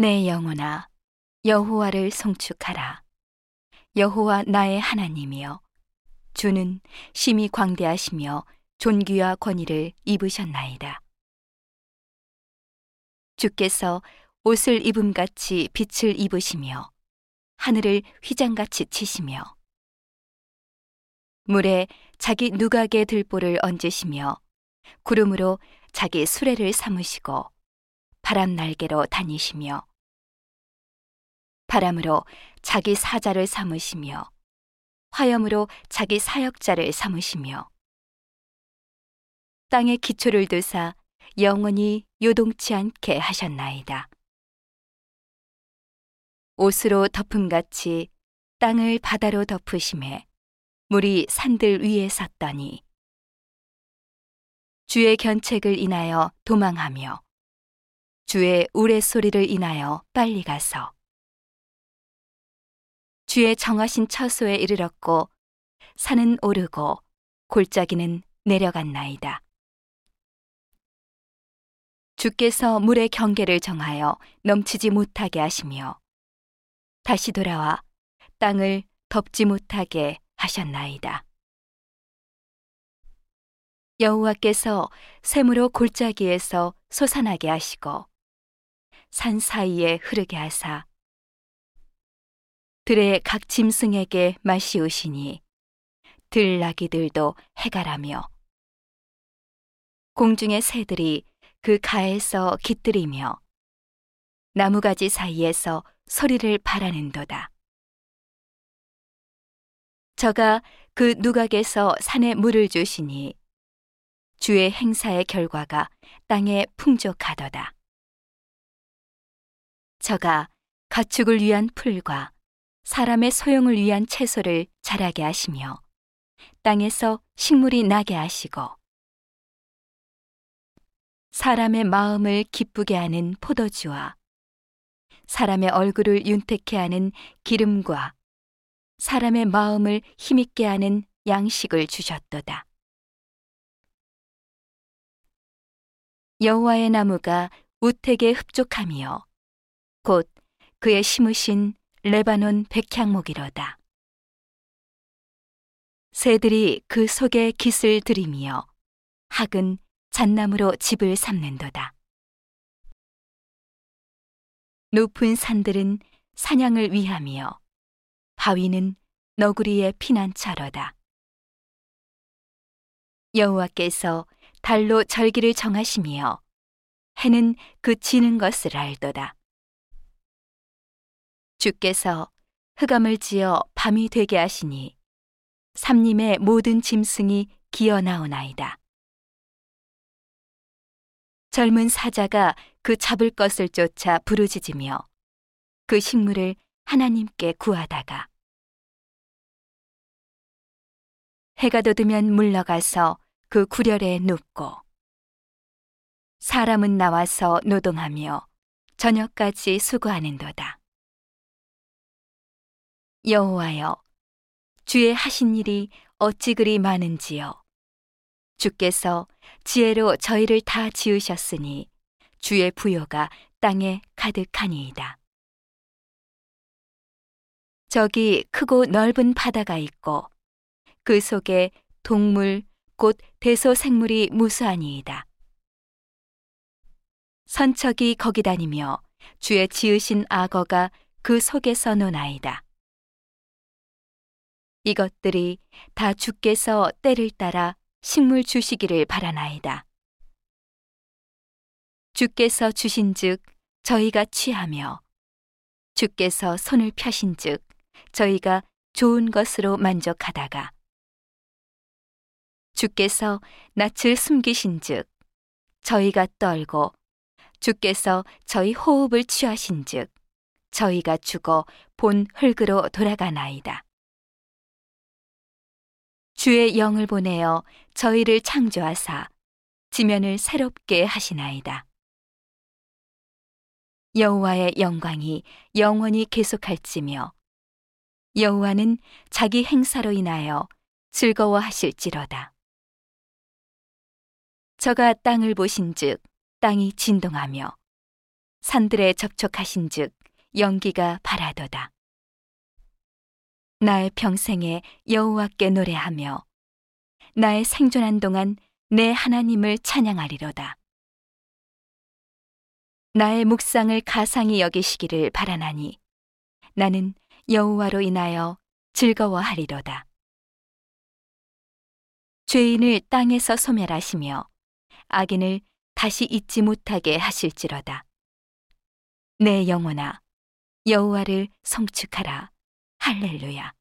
내 영혼아 여호와를 송축하라. 여호와 나의 하나님이여 주는 심히 광대하시며 존귀와 권위를 입으셨나이다. 주께서 옷을 입음같이 빛을 입으시며 하늘을 휘장같이 치시며 물에 자기 누각의 들보를 얹으시며 구름으로 자기 수레를 삼으시고 바람 날개로 다니시며 바람으로 자기 사자를 삼으시며 화염으로 자기 사역자를 삼으시며 땅의 기초를 두사 영원히 요동치 않게 하셨나이다. 옷으로 덮음같이 땅을 바다로 덮으심에 물이 산들 위에 섰더니 주의 견책을 인하여 도망하며 주의 우레소리를 인하여 빨리 가서 주의 정하신 처소에 이르렀고 산은 오르고 골짜기는 내려갔나이다. 주께서 물의 경계를 정하여 넘치지 못하게 하시며 다시 돌아와 땅을 덮지 못하게 하셨나이다. 여호와께서 샘으로 골짜기에서 솟아나게 하시고 산 사이에 흐르게 하사 들의 각 짐승에게 마시우시니 들나귀들도 해가라며 공중의 새들이 그 가에서 깃들이며 나무가지 사이에서 소리를 바라는도다. 저가 그 누각에서 산에 물을 주시니 주의 행사의 결과가 땅에 풍족하도다. 저가 가축을 위한 풀과 사람의 소용을 위한 채소를 자라게 하시며 땅에서 식물이 나게 하시고 사람의 마음을 기쁘게 하는 포도주와 사람의 얼굴을 윤택케 하는 기름과 사람의 마음을 힘있게 하는 양식을 주셨도다. 여호와의 나무가 우택에 흡족하며 곧 그의 심으신 레바논 백향목이로다. 새들이 그 속에 깃을 들이며 학은 잣나무로 집을 삼는도다. 높은 산들은 사냥을 위하며 바위는 너구리의 피난처로다. 여호와께서 달로 절기를 정하시며 해는 그 지는 것을 알도다. 주께서 흑암을 지어 밤이 되게 하시니 삼림의 모든 짐승이 기어 나오나이다. 젊은 사자가 그 잡을 것을 쫓아 부르짖으며 그 식물을 하나님께 구하다가 해가 돋으면 물러가서 그 구렬에 눕고 사람은 나와서 노동하며 저녁까지 수고하는도다. 여호와여, 주의 하신 일이 어찌 그리 많은지요. 주께서 지혜로 저희를 다 지으셨으니 주의 부여가 땅에 가득하니이다. 저기 크고 넓은 바다가 있고 그 속에 동물, 곧 대소 생물이 무수하니이다. 선척이 거기 다니며 주의 지으신 악어가 그 속에서 노나이다. 이것들이 다 주께서 때를 따라 식물 주시기를 바라나이다. 주께서 주신즉 저희가 취하며 주께서 손을 펴신즉 저희가 좋은 것으로 만족하다가 주께서 낯을 숨기신즉 저희가 떨고 주께서 저희 호흡을 취하신즉 저희가 죽어 본 흙으로 돌아가나이다. 주의 영을 보내어 저희를 창조하사 지면을 새롭게 하시나이다. 여호와의 영광이 영원히 계속할지며 여호와는 자기 행사로 인하여 즐거워하실지로다. 저가 땅을 보신즉 땅이 진동하며 산들에 접촉하신즉 연기가 바라도다. 나의 평생에 여호와께 노래하며 나의 생존한 동안 내 하나님을 찬양하리로다. 나의 묵상을 가상히 여기시기를 바라나니 나는 여호와로 인하여 즐거워하리로다. 죄인을 땅에서 소멸하시며 악인을 다시 잊지 못하게 하실지로다. 내 영혼아, 여호와를 성축하라. 할렐루야.